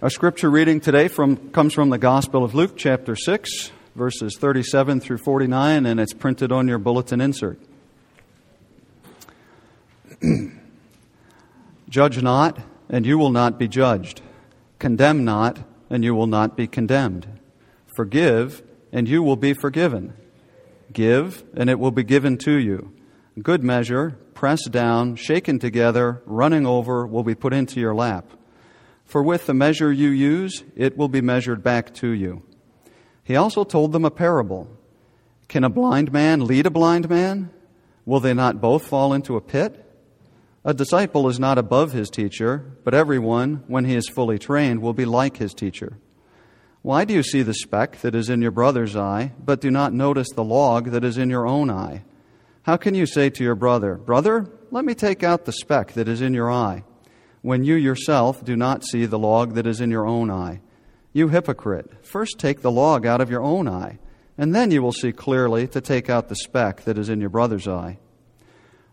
Our scripture reading today from, comes from the Gospel of Luke, chapter 6, verses 37 through 49, and it's printed on your bulletin insert. Judge not, and you will not be judged. Condemn not, and you will not be condemned. Forgive, and you will be forgiven. Give, and it will be given to you. Good measure, pressed down, shaken together, running over, will be put into your lap. For with the measure you use, it will be measured back to you. He also told them a parable. Can a blind man lead a blind man? Will they not both fall into a pit? A disciple is not above his teacher, but everyone, when he is fully trained, will be like his teacher. Why do you see the speck that is in your brother's eye, but do not notice the log that is in your own eye? How can you say to your brother, Brother, let me take out the speck that is in your eye? When you yourself do not see the log that is in your own eye. You hypocrite, first take the log out of your own eye, and then you will see clearly to take out the speck that is in your brother's eye.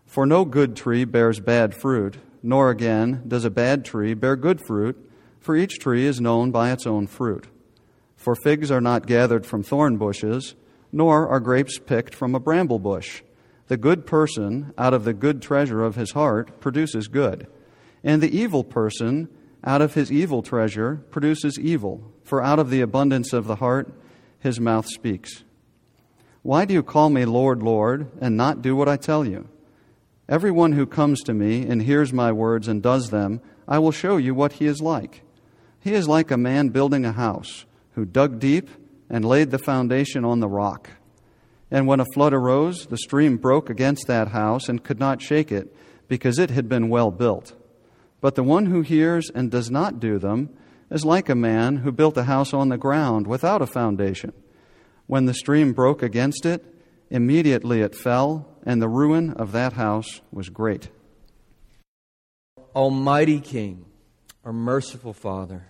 For no good tree bears bad fruit, nor again does a bad tree bear good fruit, for each tree is known by its own fruit. For figs are not gathered from thorn bushes, nor are grapes picked from a bramble bush. The good person, out of the good treasure of his heart, produces good and the evil person, out of his evil treasure, produces evil, for out of the abundance of the heart his mouth speaks. Why do you call me Lord, Lord, and not do what I tell you? Everyone who comes to me and hears my words and does them, I will show you what he is like. He is like a man building a house, who dug deep and laid the foundation on the rock. And when a flood arose, the stream broke against that house and could not shake it, because it had been well built. But the one who hears and does not do them is like a man who built a house on the ground without a foundation. When the stream broke against it, immediately it fell, and the ruin of that house was great. Almighty King, our merciful Father,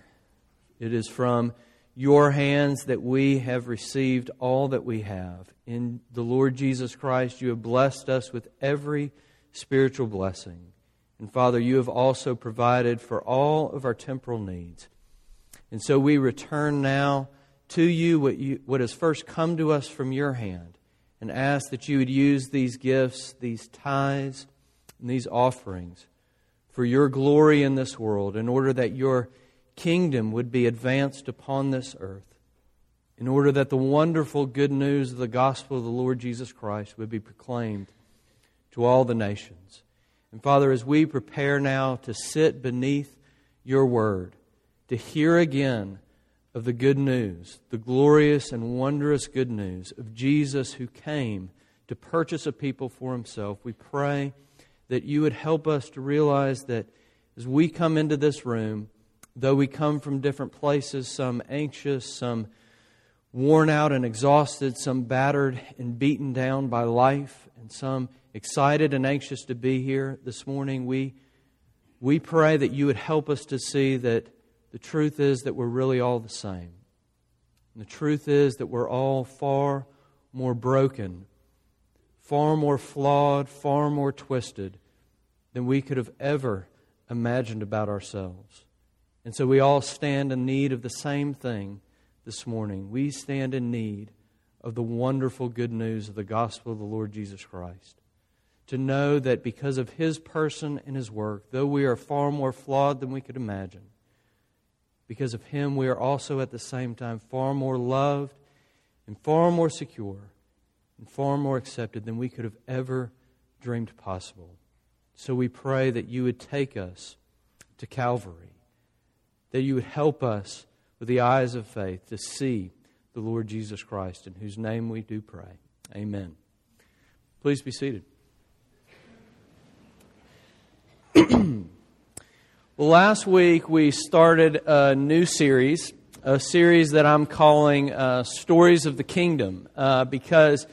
it is from your hands that we have received all that we have. In the Lord Jesus Christ, you have blessed us with every spiritual blessing. And Father, you have also provided for all of our temporal needs. And so we return now to you what, you what has first come to us from your hand and ask that you would use these gifts, these tithes, and these offerings for your glory in this world, in order that your kingdom would be advanced upon this earth, in order that the wonderful good news of the gospel of the Lord Jesus Christ would be proclaimed to all the nations. And Father, as we prepare now to sit beneath your word, to hear again of the good news, the glorious and wondrous good news of Jesus who came to purchase a people for himself, we pray that you would help us to realize that as we come into this room, though we come from different places, some anxious, some worn out and exhausted, some battered and beaten down by life, and some excited and anxious to be here this morning. We, we pray that you would help us to see that the truth is that we're really all the same. And the truth is that we're all far more broken, far more flawed, far more twisted than we could have ever imagined about ourselves. And so we all stand in need of the same thing this morning. We stand in need of the wonderful good news of the gospel of the Lord Jesus Christ to know that because of his person and his work, though we are far more flawed than we could imagine, because of him we are also at the same time far more loved and far more secure and far more accepted than we could have ever dreamed possible. So we pray that you would take us to Calvary, that you would help us with the eyes of faith to see the Lord Jesus Christ, in whose name we do pray. Amen. Please be seated. well, last week we started a new series, a series that I'm calling uh, Stories of the Kingdom, uh, because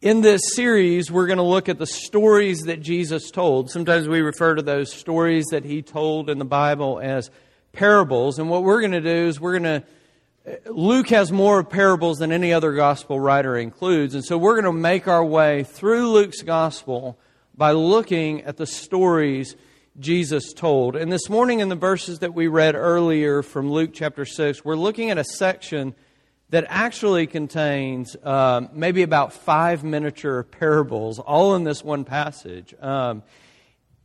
in this series we're going to look at the stories that Jesus told. Sometimes we refer to those stories that he told in the Bible as parables, and what we're going to do is we're going to Luke has more parables than any other gospel writer includes, and so we're going to make our way through Luke's gospel by looking at the stories Jesus told. And this morning, in the verses that we read earlier from Luke chapter 6, we're looking at a section that actually contains um, maybe about five miniature parables, all in this one passage. Um,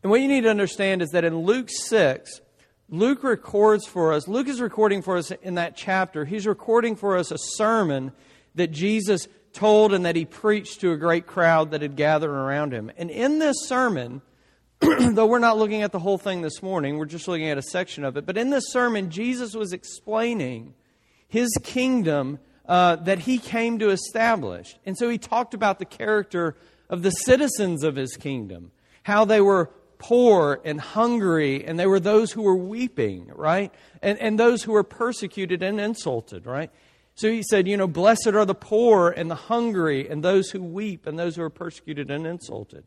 and what you need to understand is that in Luke 6, Luke records for us, Luke is recording for us in that chapter, he's recording for us a sermon that Jesus told and that he preached to a great crowd that had gathered around him. And in this sermon, though we're not looking at the whole thing this morning, we're just looking at a section of it, but in this sermon, Jesus was explaining his kingdom uh, that he came to establish. And so he talked about the character of the citizens of his kingdom, how they were poor and hungry, and they were those who were weeping, right? And, and those who were persecuted and insulted, right? So he said, you know, blessed are the poor and the hungry, and those who weep, and those who are persecuted and insulted.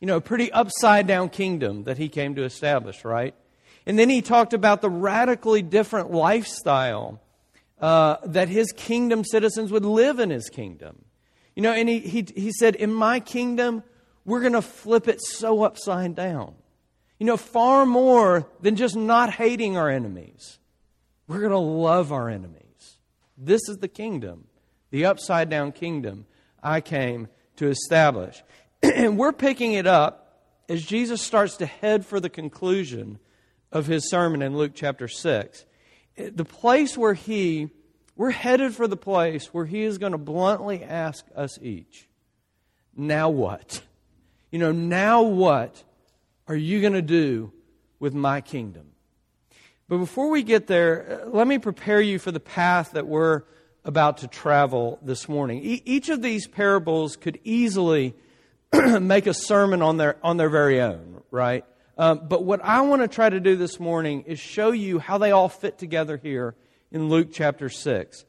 You know, a pretty upside down kingdom that he came to establish, right? And then he talked about the radically different lifestyle uh, that his kingdom citizens would live in his kingdom. You know, and he, he, he said, In my kingdom, we're going to flip it so upside down. You know, far more than just not hating our enemies, we're going to love our enemies. This is the kingdom, the upside down kingdom I came to establish. and we're picking it up as Jesus starts to head for the conclusion of his sermon in Luke chapter 6 the place where he, we're headed for the place where he is going to bluntly ask us each, now what? You know, now what are you going to do with my kingdom? But before we get there, uh, let me prepare you for the path that we're about to travel this morning. E- each of these parables could easily make a sermon on their, on their very own, right? Um, but what I want to try to do this morning is show you how they all fit together here in Luke chapter 6.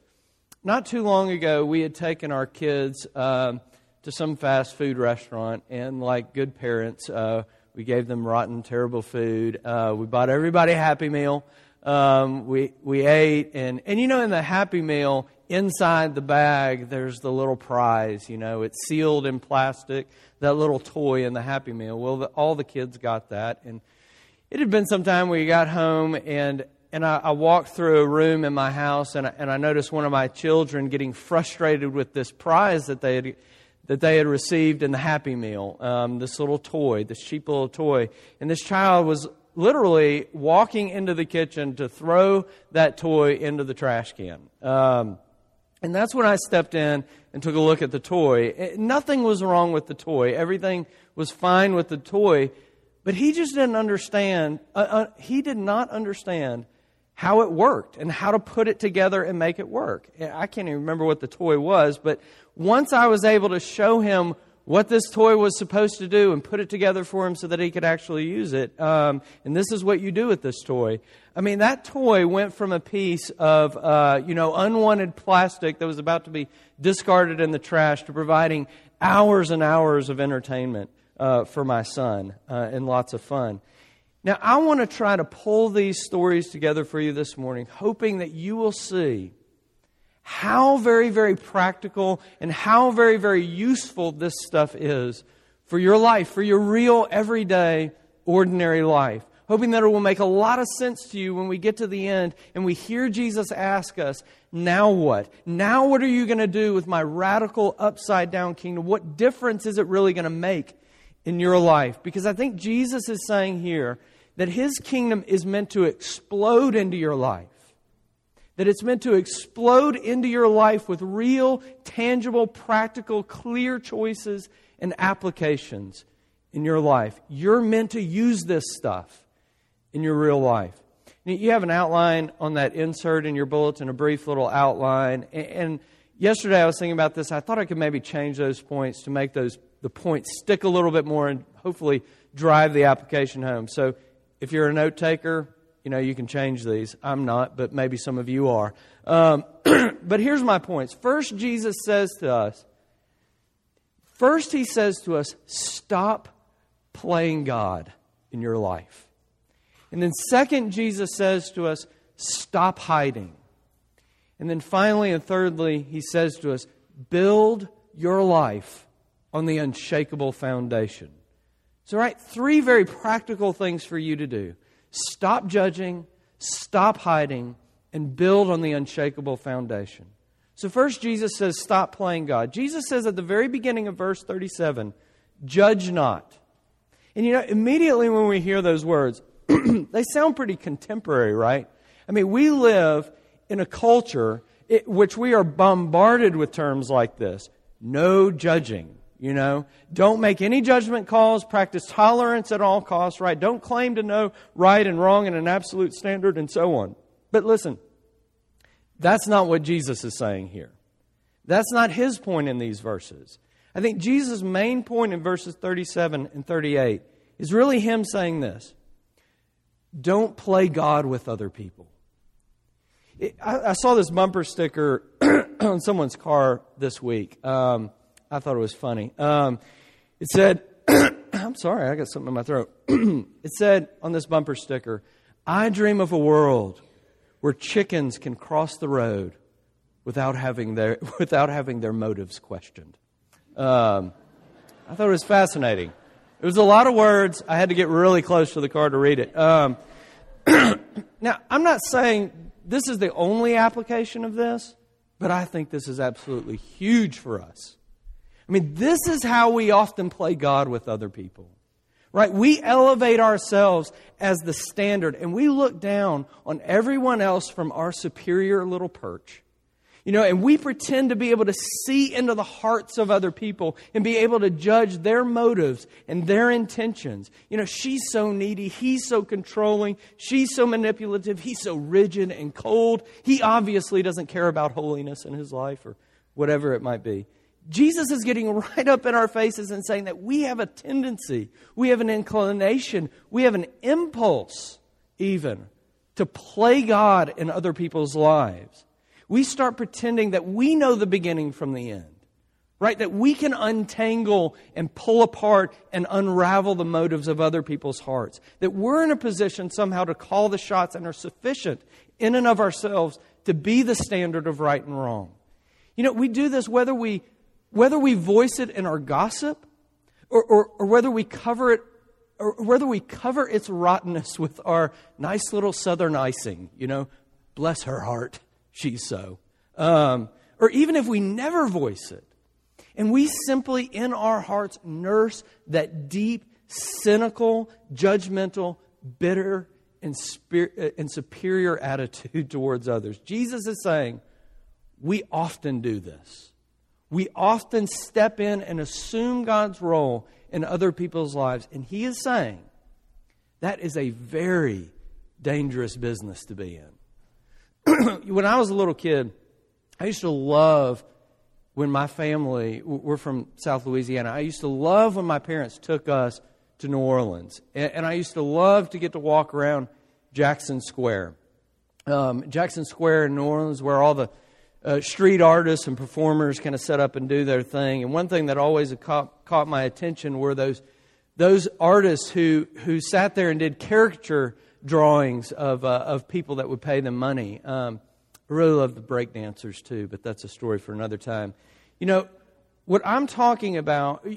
Not too long ago, we had taken our kids um, to some fast food restaurant, and like good parents, uh, we gave them rotten, terrible food. Uh, we bought everybody a Happy Meal. Um, we, we ate, and, and you know, in the Happy Meal, inside the bag, there's the little prize. You know, it's sealed in plastic, that little toy in the Happy Meal. Well, the, all the kids got that. And it had been some time we got home, and, and I, I walked through a room in my house, and I, and I noticed one of my children getting frustrated with this prize that they had. That they had received in the Happy Meal, um, this little toy, this cheap little toy. And this child was literally walking into the kitchen to throw that toy into the trash can. Um, and that's when I stepped in and took a look at the toy. Eh, nothing was wrong with the toy, everything was fine with the toy. But he just didn't understand, uh, uh, he did not understand how it worked and how to put it together and make it work. I can't even remember what the toy was, but once I was able to show him what this toy was supposed to do and put it together for him so that he could actually use it. Um, and this is what you do with this toy. I mean, that toy went from a piece of, uh, you know, unwanted plastic that was about to be discarded in the trash to providing hours and hours of entertainment uh, for my son uh, and lots of fun. Now, I want to try to pull these stories together for you this morning, hoping that you will see how very, very practical and how very, very useful this stuff is for your life, for your real, everyday, ordinary life. Hoping that it will make a lot of sense to you when we get to the end and we hear Jesus ask us, Now what? Now what are you going to do with my radical upside down kingdom? What difference is it really going to make in your life? Because I think Jesus is saying here that his kingdom is meant to explode into your life that it's meant to explode into your life with real, tangible, practical, clear choices and applications in your life. You're meant to use this stuff in your real life. You have an outline on that insert in your bulletin, a brief little outline. And yesterday I was thinking about this. I thought I could maybe change those points to make those the points stick a little bit more and hopefully drive the application home. So if you're a note taker, you know, you can change these. I'm not, but maybe some of you are. Um, but here's my points. First, Jesus says to us, first, he says to us, stop playing God in your life. And then, second, Jesus says to us, stop hiding. And then finally and thirdly, he says to us, build your life on the unshakable foundation. So, right, three very practical things for you to do stop judging, stop hiding, and build on the unshakable foundation. So, first, Jesus says, stop playing God. Jesus says at the very beginning of verse 37, judge not. And you know, immediately when we hear those words, they sound pretty contemporary, right? I mean, we live in a culture which we are bombarded with terms like this no judging, you know. Don't make any judgment calls, practice tolerance at all costs, right? Don't claim to know right and wrong and an absolute standard and so on. But listen, that's not what Jesus is saying here. That's not his point in these verses. I think Jesus' main point in verses 37 and 38 is really him saying this Don't play God with other people. It, I, I, saw this bumper sticker on someone's car this week. Um, I thought it was funny. Um, it said, I'm sorry, I got something in my throat. it said on this bumper sticker, I dream of a world where chickens can cross the road without having their, without having their motives questioned. Um, I thought it was fascinating. It was a lot of words. I had to get really close to the car to read it. Um, now, I'm not saying this is the only application of this, but I think this is absolutely huge for us. I mean, this is how we often play God with other people. Right? We elevate ourselves as the standard and we look down on everyone else from our superior little perch. You know, and we pretend to be able to see into the hearts of other people and be able to judge their motives and their intentions. You know, she's so needy, he's so controlling, she's so manipulative, he's so rigid and cold. He obviously doesn't care about holiness in his life or whatever it might be. Jesus is getting right up in our faces and saying that we have a tendency, we have an inclination, we have an impulse even to play God in other people's lives we start pretending that we know the beginning from the end, right? That we can untangle and pull apart and unravel the motives of other people's hearts. That we're in a position somehow to call the shots and are sufficient in and of ourselves to be the standard of right and wrong. You know, we do this whether we, whether we voice it in our gossip or, or, or whether we cover it or whether we cover its rottenness with our nice little southern icing, you know, bless her heart she's so. Um, or even if we never voice it, and we simply in our hearts nurse that deep, cynical, judgmental, bitter, and, uh, and superior attitude towards others. Jesus is saying, we often do this. We often step in and assume God's role in other people's lives. And He is saying that is a very dangerous business to be in. when I was a little kid, I used to love when my family, we're from South Louisiana, I used to love when my parents took us to New Orleans. And, I used to love to get to walk around Jackson Square. Um, Jackson Square in New Orleans, where all the uh, street artists and performers kind of set up and do their thing. And one thing that always caught, caught my attention were those, those artists who, who sat there and did caricature drawings of, uh, of people that would pay them money. Um, I really love the break dancers too, but that's a story for another time. You know, what I'm talking about,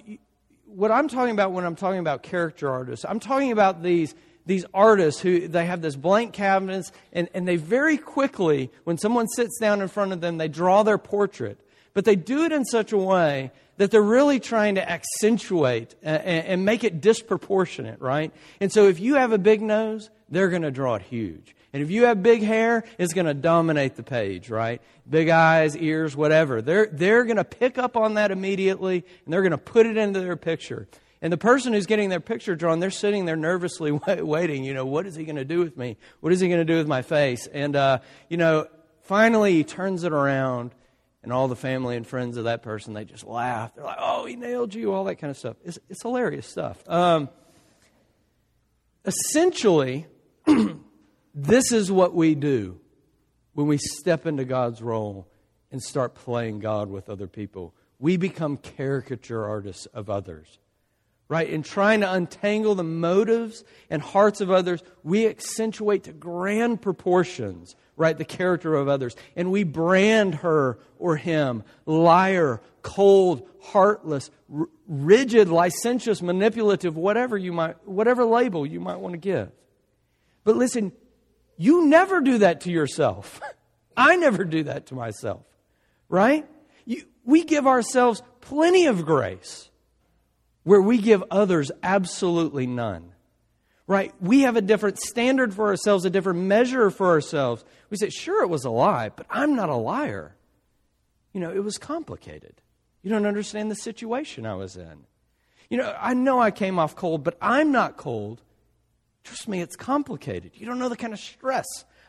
what I'm talking about when I'm talking about character artists, I'm talking about these these artists who they have this blank canvas and, and they very quickly when someone sits down in front of them they draw their portrait but they do it in such a way that they're really trying to accentuate and, and make it disproportionate right and so if you have a big nose they're going to draw it huge. And if you have big hair, it's going to dominate the page, right? Big eyes, ears, whatever. They're, they're going to pick up on that immediately and they're going to put it into their picture. And the person who's getting their picture drawn, they're sitting there nervously waiting. You know, what is he going to do with me? What is he going to do with my face? And, uh, you know, finally he turns it around and all the family and friends of that person, they just laugh. They're like, oh, he nailed you, all that kind of stuff. It's, it's hilarious stuff. Um, essentially, this is what we do when we step into God's role and start playing God with other people. We become caricature artists of others. Right? In trying to untangle the motives and hearts of others, we accentuate to grand proportions, right, the character of others. And we brand her or him liar, cold, heartless, r- rigid, licentious, manipulative, whatever you might, whatever label you might want to give. But listen, you never do that to yourself. I never do that to myself, right? You, we give ourselves plenty of grace where we give others absolutely none. Right? We have a different standard for ourselves, a different measure for ourselves. We say, sure, it was a lie, but I'm not a liar. You know, it was complicated. You don't understand the situation I was in. You know, I know I came off cold, but I'm not cold. Trust me, it's complicated. You don't know the kind of stress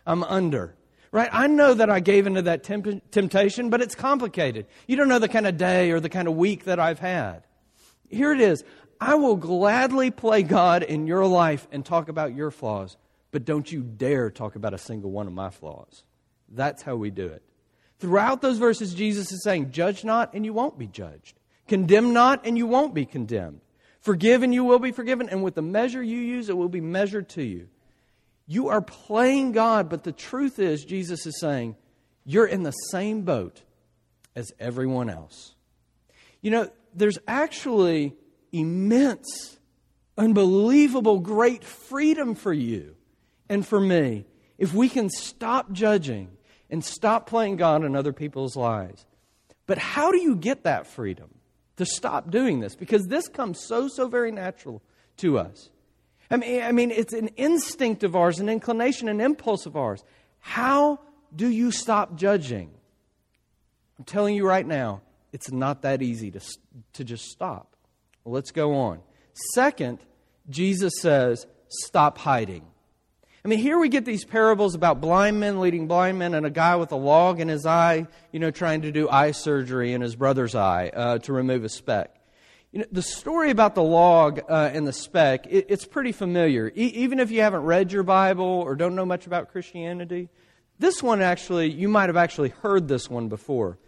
I'm under. Right? I know that I gave into that temp- temptation, but it's complicated. You don't know the kind of day or the kind of week that I've had. Here it is. I will gladly play God in your life and talk about your flaws, but don't you dare talk about a single one of my flaws. That's how we do it. Throughout those verses, Jesus is saying, Judge not, and you won't be judged. Condemn not, and you won't be condemned. Forgive, and you will be forgiven. And with the measure you use, it will be measured to you. You are playing God, but the truth is, Jesus is saying, you're in the same boat as everyone else. You know, there's actually immense, unbelievable, great freedom for you and for me if we can stop judging and stop playing God in other people's lives. But how do you get that freedom to stop doing this? Because this comes so, so very natural to us. I mean, I mean, it's an instinct of ours, an inclination, an impulse of ours. How do you stop judging? I'm telling you right now, it's not that easy to, to just stop. Well, let's go on. Second, Jesus says, stop hiding. I mean, here we get these parables about blind men leading blind men and a guy with a log in his eye, you know, trying to do eye surgery in his brother's eye uh, to remove a speck. You know, the story about the log uh, and the speck, it, it's pretty familiar. E- even if you haven't read your Bible or don't know much about Christianity, this one actually, you might have actually heard this one before.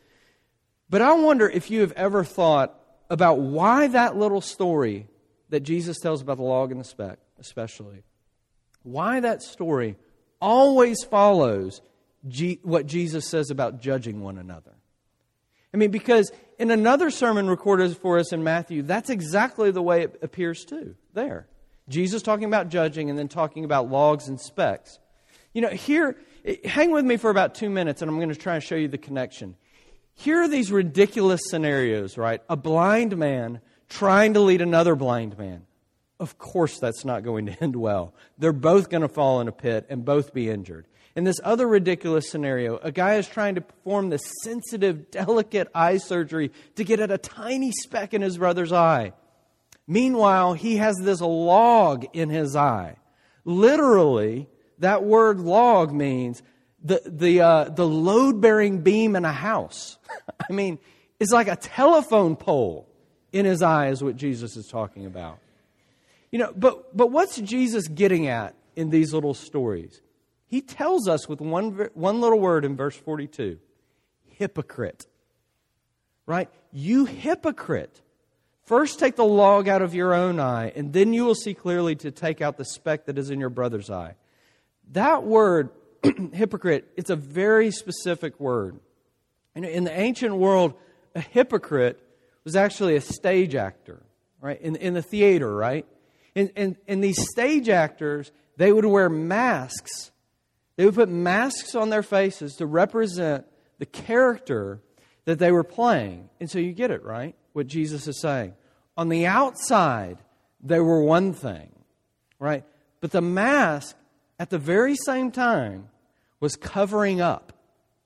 But I wonder if you have ever thought about why that little story that Jesus tells about the log and the speck, especially, why that story always follows G- what Jesus says about judging one another. I mean, because in another sermon recorded for us in Matthew, that's exactly the way it appears too, there. Jesus talking about judging and then talking about logs and specks. You know, here, hang with me for about two minutes and I'm going to try and show you the connection. Here are these ridiculous scenarios, right? A blind man trying to lead another blind man. Of course, that's not going to end well. They're both going to fall in a pit and both be injured. In this other ridiculous scenario, a guy is trying to perform this sensitive, delicate eye surgery to get at a tiny speck in his brother's eye. Meanwhile, he has this log in his eye. Literally, that word log means the, the, uh, the load bearing beam in a house. I mean, it's like a telephone pole in his eye, is what Jesus is talking about. You know, but, but what's Jesus getting at in these little stories? He tells us with one, one little word in verse 42 hypocrite. Right? You hypocrite. First take the log out of your own eye, and then you will see clearly to take out the speck that is in your brother's eye. That word hypocrite, it's a very specific word. And in the ancient world, a hypocrite was actually a stage actor, right? In, in the theater, right? And, and, and these stage actors, they would wear masks. They would put masks on their faces to represent the character that they were playing. And so you get it, right? What Jesus is saying. On the outside, they were one thing, right? But the mask, at the very same time, was covering up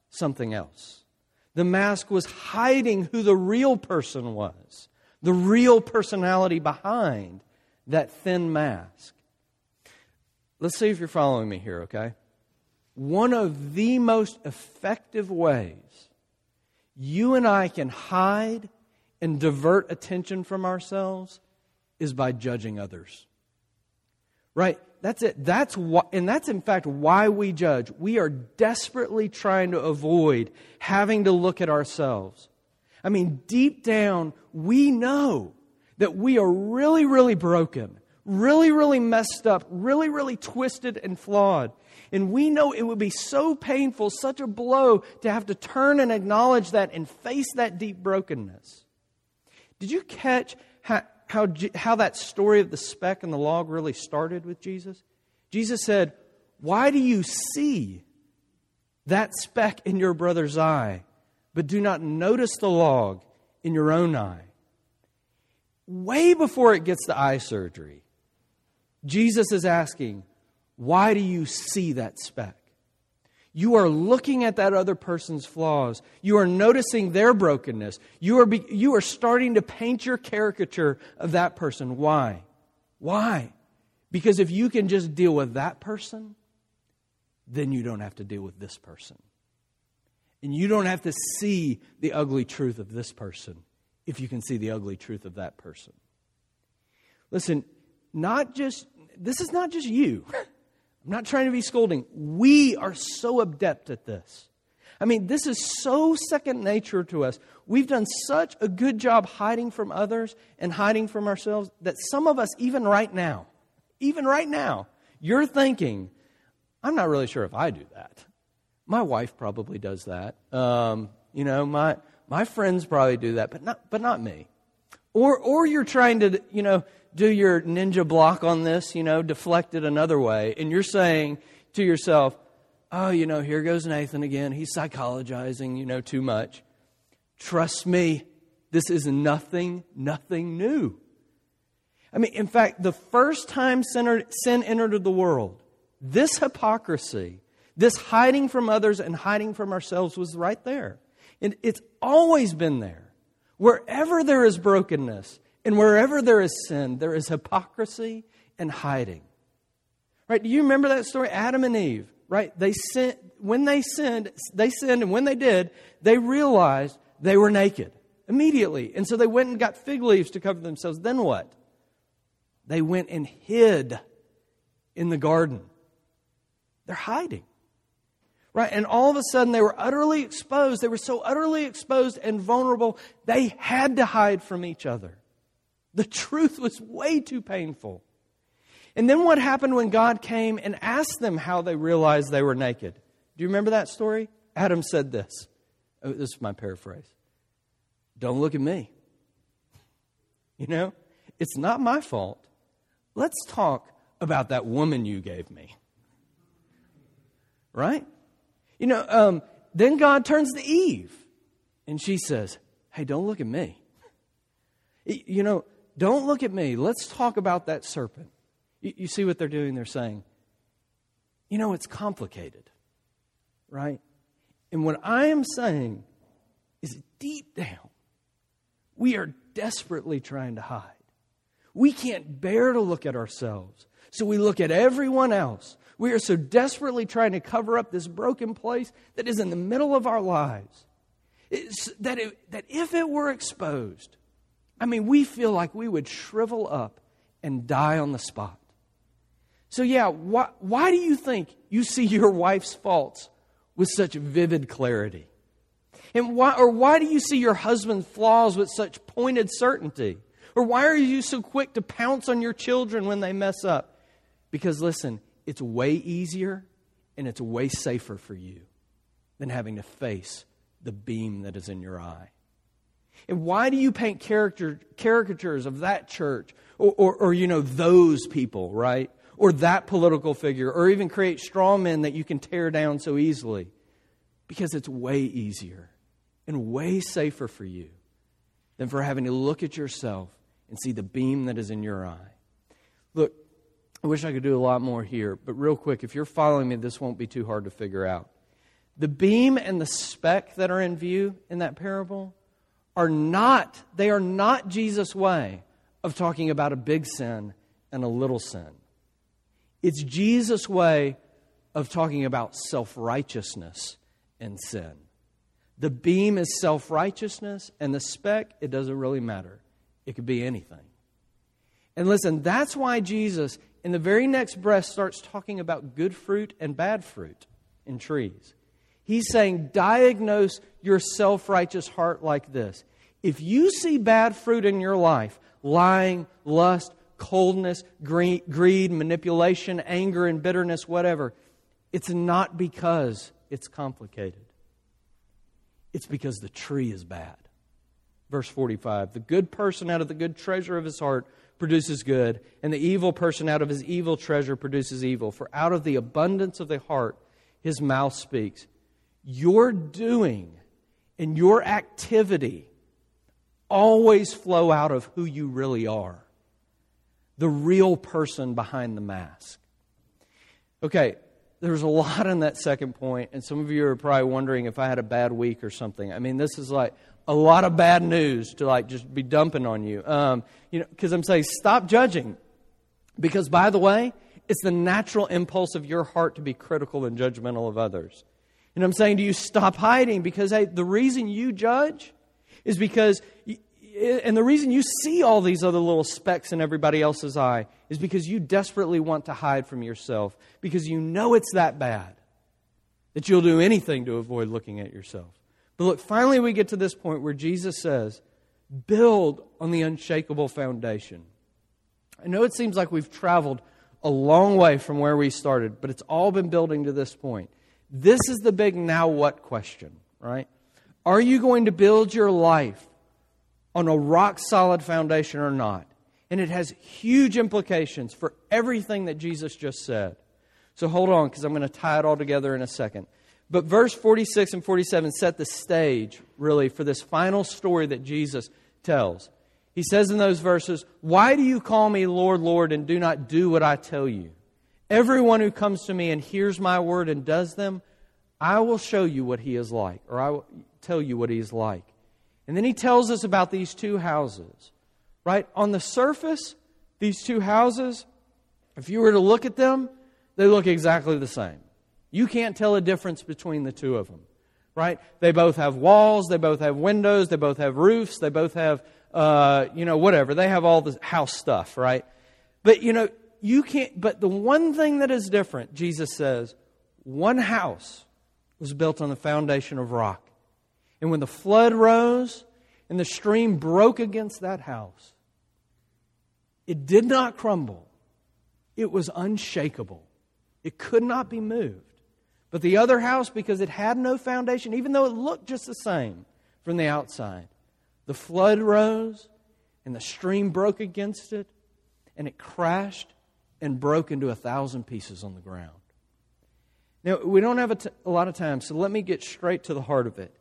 something else. The mask was hiding who the real person was, the real personality behind that thin mask. Let's see if you're following me here, okay? One of the most effective ways you and I can hide and divert attention from ourselves is by judging others. Right? That's it. That's why, and that's in fact why we judge. We are desperately trying to avoid having to look at ourselves. I mean, deep down, we know that we are really, really broken, really, really messed up, really, really twisted and flawed. And we know it would be so painful, such a blow to have to turn and acknowledge that and face that deep brokenness. Did you catch how, how that story of the speck and the log really started with Jesus? Jesus said, Why do you see that speck in your brother's eye, but do not notice the log in your own eye? Way before it gets to eye surgery, Jesus is asking, Why do you see that speck? You are looking at that other person's flaws. You are noticing their brokenness. You are, be, you are starting to paint your caricature of that person. Why? Why? Because if you can just deal with that person, then you don't have to deal with this person. And you don't have to see the ugly truth of this person if you can see the ugly truth of that person. Listen, not just, this is not just you. I'm not trying to be scolding. We are so adept at this. I mean, this is so second nature to us. We've done such a good job hiding from others and hiding from ourselves that some of us, even right now, even right now, you're thinking, I'm not really sure if I do that. My wife probably does that. Um, you know, my, my friends probably do that, but not, but not me. Or, or you're trying to, you know, do your ninja block on this, you know, deflect it another way, and you're saying to yourself, oh, you know, here goes Nathan again. He's psychologizing, you know, too much. Trust me, this is nothing, nothing new. I mean, in fact, the first time sin entered the world, this hypocrisy, this hiding from others and hiding from ourselves was right there. And it's always been there. Wherever there is brokenness, and wherever there is sin, there is hypocrisy and hiding. Right? Do you remember that story? Adam and Eve, right? They sinned, when they sinned, they sinned, and when they did, they realized they were naked immediately. And so they went and got fig leaves to cover themselves. Then what? They went and hid in the garden. They're hiding. Right? And all of a sudden they were utterly exposed. They were so utterly exposed and vulnerable, they had to hide from each other. The truth was way too painful. And then what happened when God came and asked them how they realized they were naked? Do you remember that story? Adam said this. Oh, this is my paraphrase. Don't look at me. You know, it's not my fault. Let's talk about that woman you gave me. Right? You know, um, then God turns to Eve and she says, Hey, don't look at me. You know, don't look at me. Let's talk about that serpent. You, you see what they're doing? They're saying, you know, it's complicated, right? And what I am saying is deep down, we are desperately trying to hide. We can't bear to look at ourselves, so we look at everyone else. We are so desperately trying to cover up this broken place that is in the middle of our lives. It's that, it, that if it were exposed, I mean, we feel like we would shrivel up and die on the spot. So, yeah, why, why do you think you see your wife's faults with such vivid clarity? And why, or why do you see your husband's flaws with such pointed certainty? Or why are you so quick to pounce on your children when they mess up? Because listen, it's way easier and it's way safer for you than having to face the beam that is in your eye. And why do you paint character, caricatures of that church or, or, or, you know, those people, right? Or that political figure, or even create straw men that you can tear down so easily? Because it's way easier and way safer for you than for having to look at yourself and see the beam that is in your eye. Look, I wish I could do a lot more here, but real quick, if you're following me, this won't be too hard to figure out. The beam and the speck that are in view in that parable are not, they are not Jesus' way of talking about a big sin and a little sin. It's Jesus' way of talking about self righteousness and sin. The beam is self righteousness, and the speck, it doesn't really matter. It could be anything. And listen, that's why Jesus, in the very next breath, starts talking about good fruit and bad fruit in trees. He's saying, diagnose your self righteous heart like this. If you see bad fruit in your life, lying, lust, coldness, greed, manipulation, anger, and bitterness, whatever, it's not because it's complicated. It's because the tree is bad. Verse 45 The good person out of the good treasure of his heart produces good, and the evil person out of his evil treasure produces evil. For out of the abundance of the heart, his mouth speaks. Your doing and your activity always flow out of who you really are the real person behind the mask. Okay, there's a lot in that second point, and some of you are probably wondering if I had a bad week or something. I mean, this is like a lot of bad news to like just be dumping on you. Um, you know, because I'm saying stop judging, because by the way, it's the natural impulse of your heart to be critical and judgmental of others. And I'm saying to you, stop hiding, because hey, the reason you judge is because and the reason you see all these other little specks in everybody else's eye is because you desperately want to hide from yourself because you know it's that bad that you'll do anything to avoid looking at yourself. But look, finally we get to this point where Jesus says, build on the unshakable foundation. I know it seems like we've traveled a long way from where we started, but it's all been building to this point. This is the big now what question, right? Are you going to build your life on a rock solid foundation or not. And it has huge implications for everything that Jesus just said. So hold on, because I'm going to tie it all together in a second. But verse 46 and 47 set the stage, really, for this final story that Jesus tells. He says in those verses, Why do you call me Lord, Lord, and do not do what I tell you? Everyone who comes to me and hears my word and does them, I will show you what he is like, or I will tell you what he is like. And then he tells us about these two houses. Right? On the surface, these two houses, if you were to look at them, they look exactly the same. You can't tell a difference between the two of them. Right? They both have walls, they both have windows, they both have roofs, they both have, uh, you know, whatever. They have all the house stuff, right? But, you know, you can't, but the one thing that is different, Jesus says, one house was built on the foundation of rock. And when the flood rose and the stream broke against that house, it did not crumble. It was unshakable. It could not be moved. But the other house, because it had no foundation, even though it looked just the same from the outside, the flood rose and the stream broke against it and it crashed and broke into a thousand pieces on the ground. Now, we don't have a, t- a lot of time, so let me get straight to the heart of it.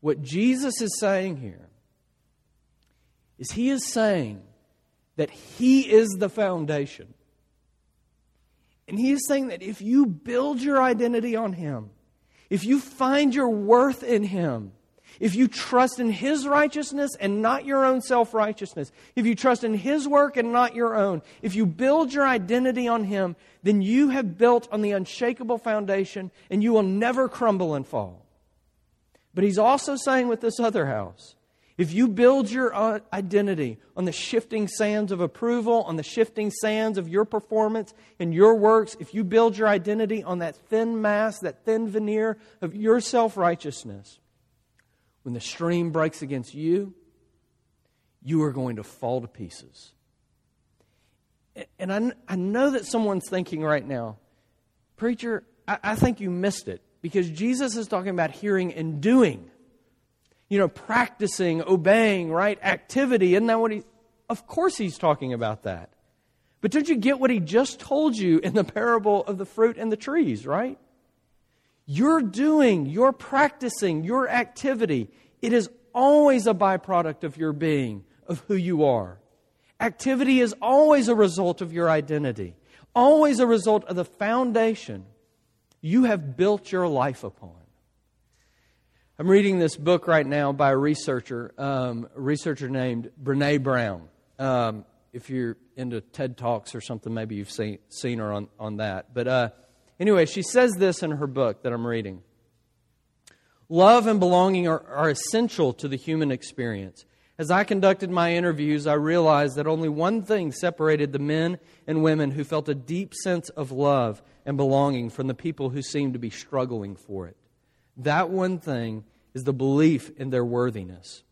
What Jesus is saying here is he is saying that he is the foundation. And he is saying that if you build your identity on him, if you find your worth in him, if you trust in His righteousness and not your own self righteousness, if you trust in His work and not your own, if you build your identity on Him, then you have built on the unshakable foundation and you will never crumble and fall. But he's also saying with this other house if you build your uh, identity on the shifting sands of approval, on the shifting sands of your performance and your works, if you build your identity on that thin mass, that thin veneer of your self righteousness, when the stream breaks against you, you are going to fall to pieces. And I, I know that someone's thinking right now, Preacher, I, I think you missed it because Jesus is talking about hearing and doing. You know, practicing, obeying, right? Activity. Isn't that what he. Of course, he's talking about that. But did you get what he just told you in the parable of the fruit and the trees, right? You're doing, you're practicing, your activity. It is always a byproduct of your being, of who you are. Activity is always a result of your identity, always a result of the foundation you have built your life upon. I'm reading this book right now by a researcher, um, a researcher named Brene Brown. Um, if you're into TED Talks or something, maybe you've seen, seen her on, on that. But uh, anyway, she says this in her book that I'm reading Love and belonging are, are essential to the human experience. As I conducted my interviews, I realized that only one thing separated the men and women who felt a deep sense of love and belonging from the people who seemed to be struggling for it. That one thing is the belief in their worthiness.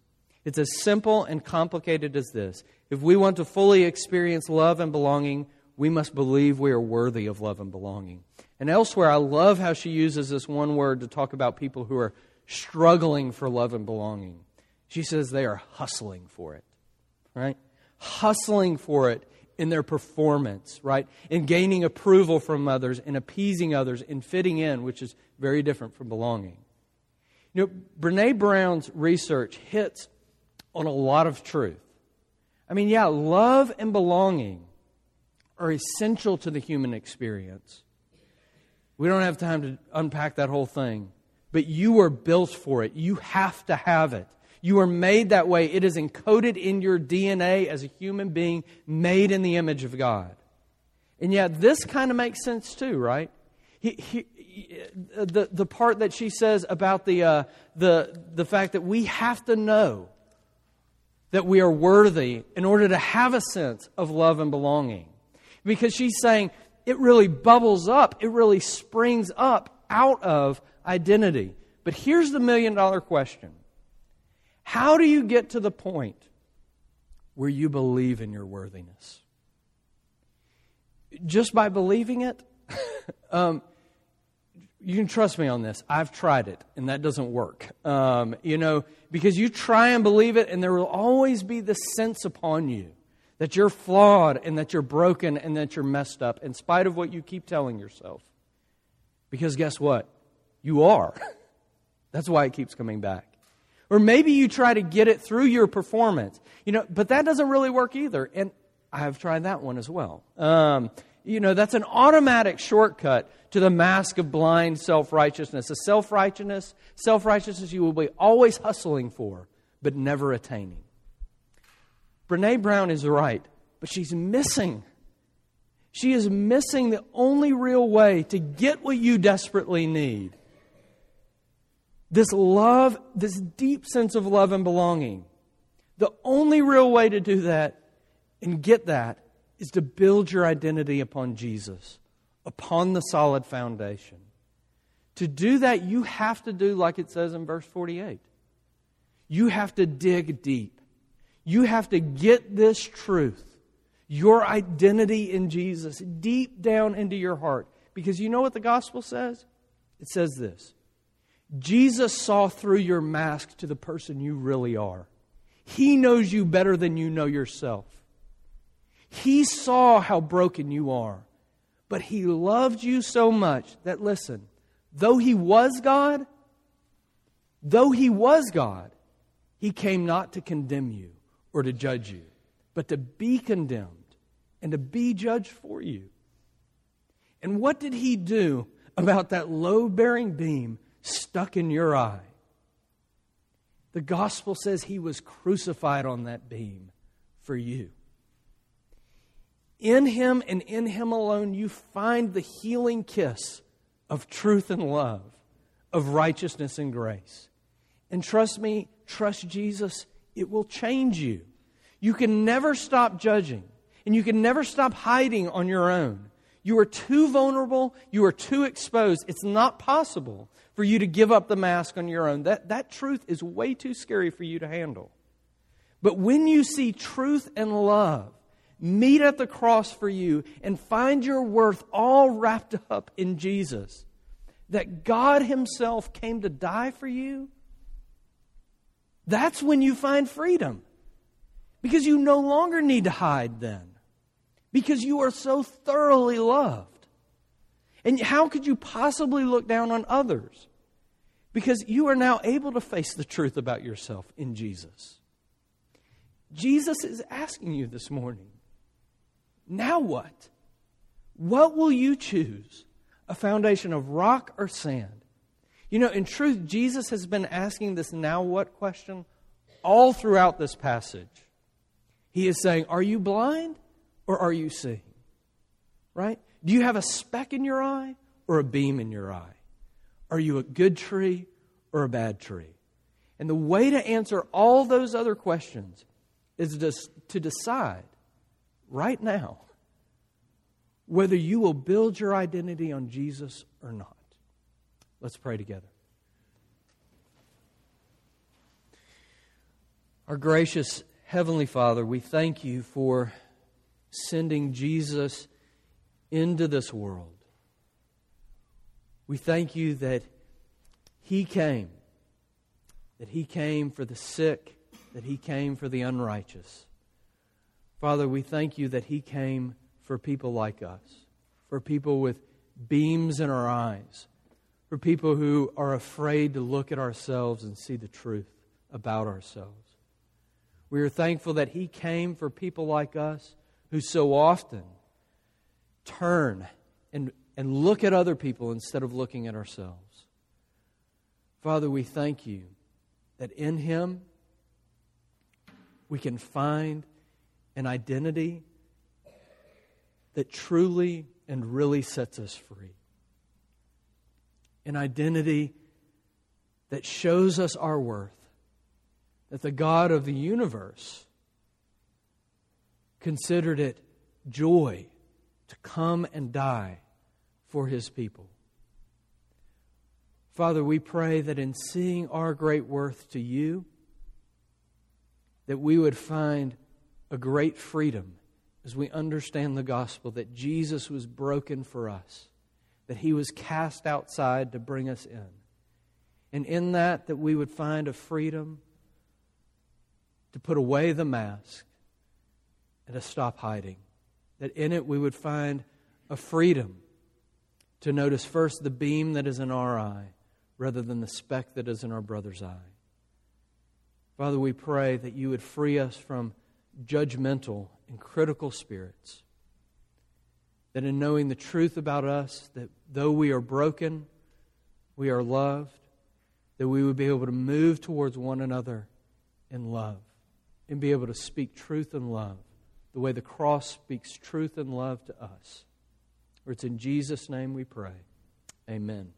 It's as simple and complicated as this. If we want to fully experience love and belonging, we must believe we are worthy of love and belonging. And elsewhere, I love how she uses this one word to talk about people who are struggling for love and belonging. She says they are hustling for it, right? Hustling for it in their performance, right? In gaining approval from others, in appeasing others, in fitting in, which is very different from belonging. You know, Brene Brown's research hits on a lot of truth. I mean, yeah, love and belonging are essential to the human experience. We don't have time to unpack that whole thing, but you are built for it. You have to have it. You are made that way. It is encoded in your DNA as a human being made in the image of God. And yet, this kind of makes sense too, right? He, he, the, the part that she says about the, uh, the, the fact that we have to know that we are worthy in order to have a sense of love and belonging. Because she's saying it really bubbles up, it really springs up out of identity. But here's the million dollar question How do you get to the point where you believe in your worthiness? Just by believing it? um, you can trust me on this. I've tried it, and that doesn't work. Um, you know, because you try and believe it, and there will always be the sense upon you that you're flawed and that you're broken and that you're messed up, in spite of what you keep telling yourself. Because guess what? You are. That's why it keeps coming back. Or maybe you try to get it through your performance, you know, but that doesn't really work either. And I have tried that one as well. Um, you know, that's an automatic shortcut to the mask of blind self righteousness. A self righteousness, self righteousness you will be always hustling for, but never attaining. Brene Brown is right, but she's missing. She is missing the only real way to get what you desperately need. This love, this deep sense of love and belonging. The only real way to do that and get that is to build your identity upon Jesus, upon the solid foundation. To do that, you have to do like it says in verse 48. You have to dig deep. You have to get this truth, your identity in Jesus, deep down into your heart. Because you know what the gospel says? It says this Jesus saw through your mask to the person you really are. He knows you better than you know yourself. He saw how broken you are, but He loved you so much that, listen, though He was God, though He was God, He came not to condemn you or to judge you, but to be condemned and to be judged for you. And what did He do about that load bearing beam stuck in your eye? The gospel says He was crucified on that beam for you. In Him and in Him alone, you find the healing kiss of truth and love, of righteousness and grace. And trust me, trust Jesus, it will change you. You can never stop judging, and you can never stop hiding on your own. You are too vulnerable, you are too exposed. It's not possible for you to give up the mask on your own. That, that truth is way too scary for you to handle. But when you see truth and love, meet at the cross for you and find your worth all wrapped up in Jesus. That God Himself came to die for you, that's when you find freedom. Because you no longer need to hide then. Because you are so thoroughly loved. And how could you possibly look down on others? Because you are now able to face the truth about yourself in Jesus. Jesus is asking you this morning now what? What will you choose? A foundation of rock or sand? You know, in truth, Jesus has been asking this now what question all throughout this passage. He is saying, Are you blind or are you seeing? Right? Do you have a speck in your eye or a beam in your eye? Are you a good tree or a bad tree? And the way to answer all those other questions is to decide right now whether you will build your identity on Jesus or not. Let's pray together. Our gracious Heavenly Father, we thank you for sending Jesus into this world. We thank you that He came, that He came for the sick, that He came for the unrighteous. Father, we thank you that He came for people like us, for people with beams in our eyes, for people who are afraid to look at ourselves and see the truth about ourselves. We are thankful that He came for people like us who so often turn and, and look at other people instead of looking at ourselves. Father, we thank you that in Him we can find an identity that truly and really sets us free. An identity that shows us our worth, that the God of the universe considered it joy to come and die for his people. Father, we pray that in seeing our great worth to you, that we would find a great freedom as we understand the gospel that Jesus was broken for us, that he was cast outside to bring us in. And in that, that we would find a freedom to put away the mask and to stop hiding. That in it we would find a freedom to notice first the beam that is in our eye rather than the speck that is in our brother's eye. Father, we pray that you would free us from judgmental and critical spirits. That in knowing the truth about us, that though we are broken, we are loved, that we would be able to move towards one another in love and be able to speak truth and love the way the cross speaks truth and love to us. For it's in Jesus' name we pray. Amen.